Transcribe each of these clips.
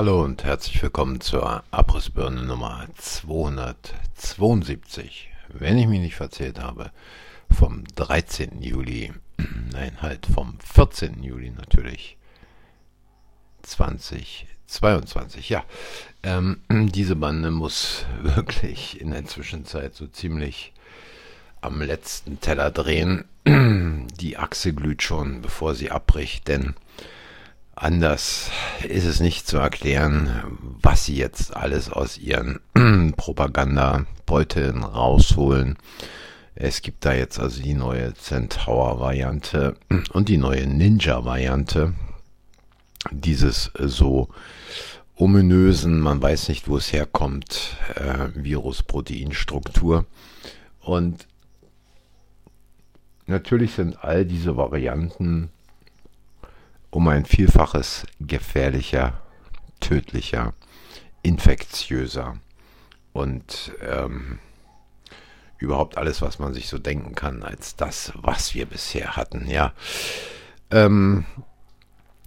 Hallo und herzlich willkommen zur Abrissbirne Nummer 272. Wenn ich mich nicht verzählt habe, vom 13. Juli, nein, halt vom 14. Juli natürlich, 2022. Ja, ähm, diese Bande muss wirklich in der Zwischenzeit so ziemlich am letzten Teller drehen. Die Achse glüht schon, bevor sie abbricht, denn Anders ist es nicht zu erklären, was sie jetzt alles aus ihren Propagandabeuteln rausholen. Es gibt da jetzt also die neue Centaur-Variante und die neue Ninja-Variante. Dieses so ominösen, man weiß nicht, wo es herkommt, äh, Virus-Proteinstruktur. Und natürlich sind all diese Varianten um ein Vielfaches gefährlicher, tödlicher, infektiöser und ähm, überhaupt alles, was man sich so denken kann, als das, was wir bisher hatten. Ja. Ähm,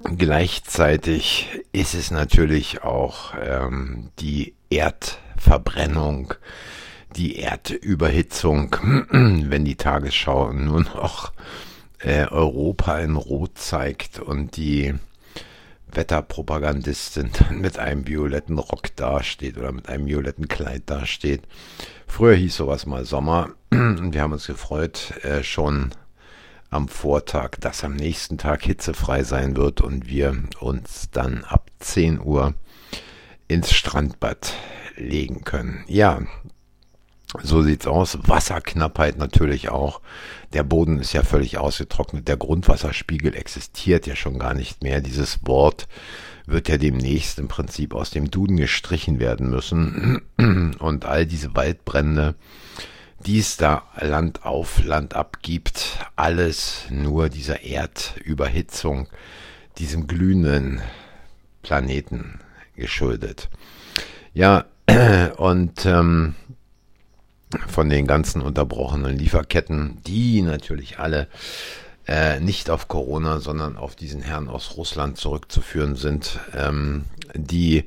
gleichzeitig ist es natürlich auch ähm, die Erdverbrennung, die Erdüberhitzung, wenn die Tagesschau nur noch äh, Europa in Rot zeigt und die Wetterpropagandistin dann mit einem violetten Rock dasteht oder mit einem violetten Kleid dasteht. Früher hieß sowas mal Sommer und wir haben uns gefreut, äh, schon am Vortag, dass am nächsten Tag hitzefrei sein wird und wir uns dann ab 10 Uhr ins Strandbad legen können. Ja, so sieht's aus. Wasserknappheit natürlich auch. Der Boden ist ja völlig ausgetrocknet. Der Grundwasserspiegel existiert ja schon gar nicht mehr. Dieses Wort wird ja demnächst im Prinzip aus dem Duden gestrichen werden müssen. Und all diese Waldbrände, die es da Land auf, Land ab gibt, alles nur dieser Erdüberhitzung, diesem glühenden Planeten geschuldet. Ja, und ähm, von den ganzen unterbrochenen Lieferketten, die natürlich alle äh, nicht auf Corona, sondern auf diesen Herrn aus Russland zurückzuführen sind, ähm, die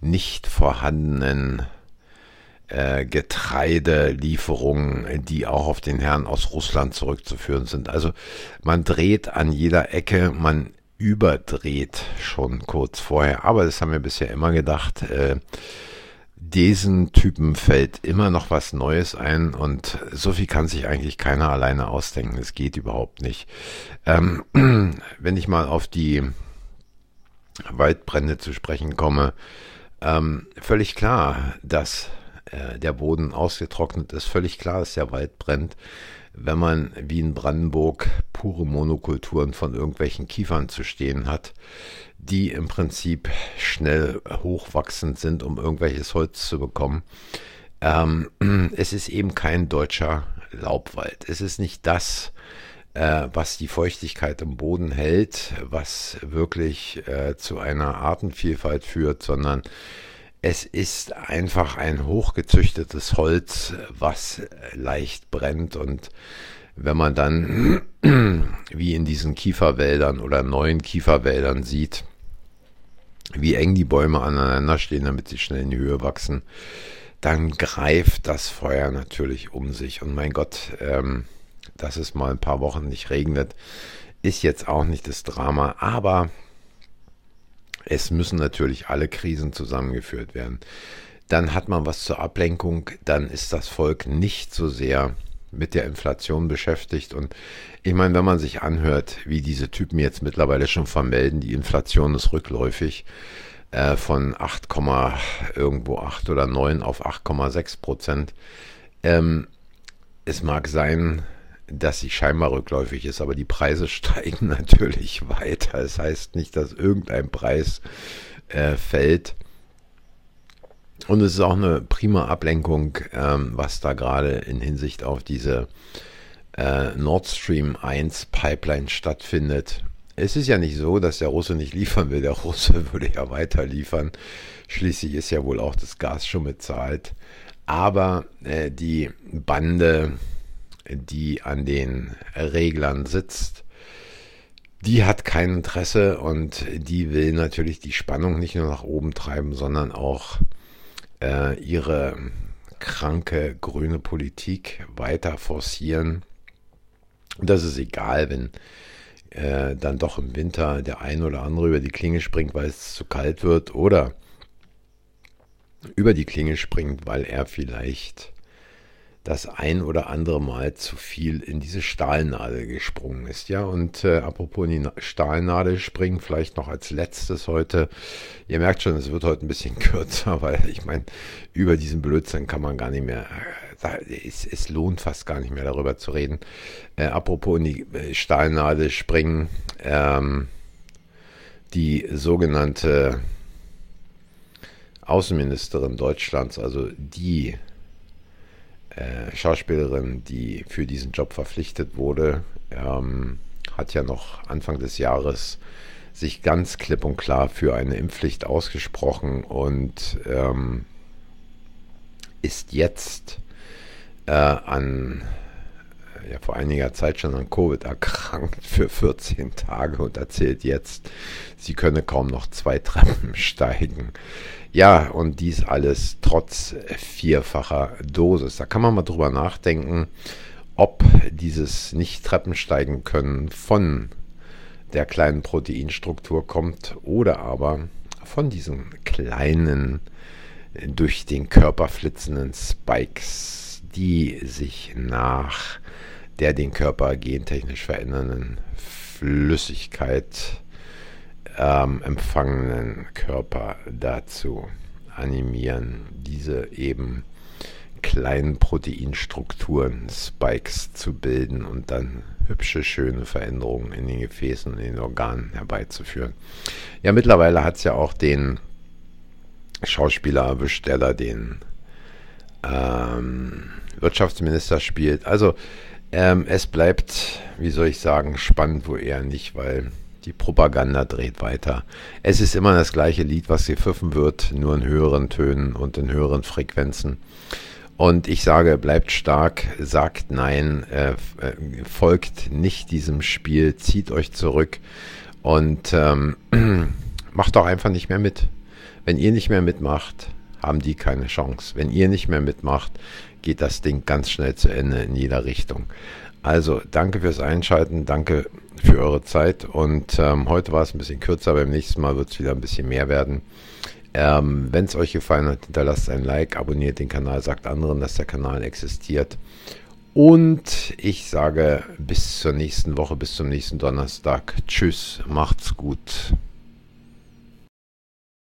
nicht vorhandenen äh, Getreidelieferungen, die auch auf den Herrn aus Russland zurückzuführen sind. Also man dreht an jeder Ecke, man überdreht schon kurz vorher, aber das haben wir bisher immer gedacht. Äh, diesen Typen fällt immer noch was Neues ein und so viel kann sich eigentlich keiner alleine ausdenken. Es geht überhaupt nicht. Ähm, wenn ich mal auf die Waldbrände zu sprechen komme, ähm, völlig klar, dass äh, der Boden ausgetrocknet ist, völlig klar, dass der Wald brennt, wenn man wie in Brandenburg pure Monokulturen von irgendwelchen Kiefern zu stehen hat die im Prinzip schnell hochwachsend sind, um irgendwelches Holz zu bekommen. Ähm, es ist eben kein deutscher Laubwald. Es ist nicht das, äh, was die Feuchtigkeit im Boden hält, was wirklich äh, zu einer Artenvielfalt führt, sondern es ist einfach ein hochgezüchtetes Holz, was leicht brennt und wenn man dann wie in diesen Kieferwäldern oder neuen Kieferwäldern sieht, wie eng die Bäume aneinander stehen, damit sie schnell in die Höhe wachsen, dann greift das Feuer natürlich um sich. Und mein Gott, ähm, dass es mal ein paar Wochen nicht regnet, ist jetzt auch nicht das Drama. Aber es müssen natürlich alle Krisen zusammengeführt werden. Dann hat man was zur Ablenkung, dann ist das Volk nicht so sehr mit der Inflation beschäftigt. Und ich meine, wenn man sich anhört, wie diese Typen jetzt mittlerweile schon vermelden, die Inflation ist rückläufig äh, von 8, irgendwo 8 oder 9 auf 8,6 Prozent. Ähm, es mag sein, dass sie scheinbar rückläufig ist, aber die Preise steigen natürlich weiter. Das heißt nicht, dass irgendein Preis äh, fällt. Und es ist auch eine prima Ablenkung, ähm, was da gerade in Hinsicht auf diese äh, Nord Stream 1 Pipeline stattfindet. Es ist ja nicht so, dass der Russe nicht liefern will. Der Russe würde ja weiter liefern. Schließlich ist ja wohl auch das Gas schon bezahlt. Aber äh, die Bande, die an den Reglern sitzt, die hat kein Interesse und die will natürlich die Spannung nicht nur nach oben treiben, sondern auch äh, ihre kranke grüne Politik weiter forcieren. Und das ist egal, wenn äh, dann doch im Winter der ein oder andere über die Klinge springt, weil es zu kalt wird oder über die Klinge springt, weil er vielleicht das ein oder andere Mal zu viel in diese Stahlnadel gesprungen ist. Ja, und äh, apropos in die Stahlnadel springen, vielleicht noch als letztes heute. Ihr merkt schon, es wird heute ein bisschen kürzer, weil ich meine, über diesen Blödsinn kann man gar nicht mehr, es, es lohnt fast gar nicht mehr darüber zu reden. Äh, apropos in die äh, Stahlnadel springen, ähm, die sogenannte Außenministerin Deutschlands, also die äh, Schauspielerin, die für diesen Job verpflichtet wurde, ähm, hat ja noch Anfang des Jahres sich ganz klipp und klar für eine Impfpflicht ausgesprochen und ähm, ist jetzt äh, an ja vor einiger Zeit schon an Covid erkrankt für 14 Tage und erzählt jetzt, sie könne kaum noch zwei Treppen steigen. Ja, und dies alles trotz vierfacher Dosis. Da kann man mal drüber nachdenken, ob dieses Nicht-Treppensteigen können von der kleinen Proteinstruktur kommt oder aber von diesen kleinen, durch den Körper flitzenden Spikes, die sich nach der den Körper gentechnisch verändernden Flüssigkeit ähm, empfangenen Körper dazu animieren, diese eben kleinen Proteinstrukturen, Spikes zu bilden und dann hübsche, schöne Veränderungen in den Gefäßen und in den Organen herbeizuführen. Ja, mittlerweile hat es ja auch den Schauspieler erwischt, der da den ähm, Wirtschaftsminister spielt. Also ähm, es bleibt, wie soll ich sagen, spannend, wo eher nicht, weil die Propaganda dreht weiter. Es ist immer das gleiche Lied, was gepfiffen wird, nur in höheren Tönen und in höheren Frequenzen. Und ich sage, bleibt stark, sagt nein, äh, äh, folgt nicht diesem Spiel, zieht euch zurück und ähm, macht doch einfach nicht mehr mit. Wenn ihr nicht mehr mitmacht, haben die keine Chance. Wenn ihr nicht mehr mitmacht, geht das Ding ganz schnell zu Ende in jeder Richtung. Also danke fürs Einschalten, danke für eure Zeit und ähm, heute war es ein bisschen kürzer, beim nächsten Mal wird es wieder ein bisschen mehr werden. Ähm, Wenn es euch gefallen hat, hinterlasst ein Like, abonniert den Kanal, sagt anderen, dass der Kanal existiert. Und ich sage bis zur nächsten Woche, bis zum nächsten Donnerstag. Tschüss, macht's gut.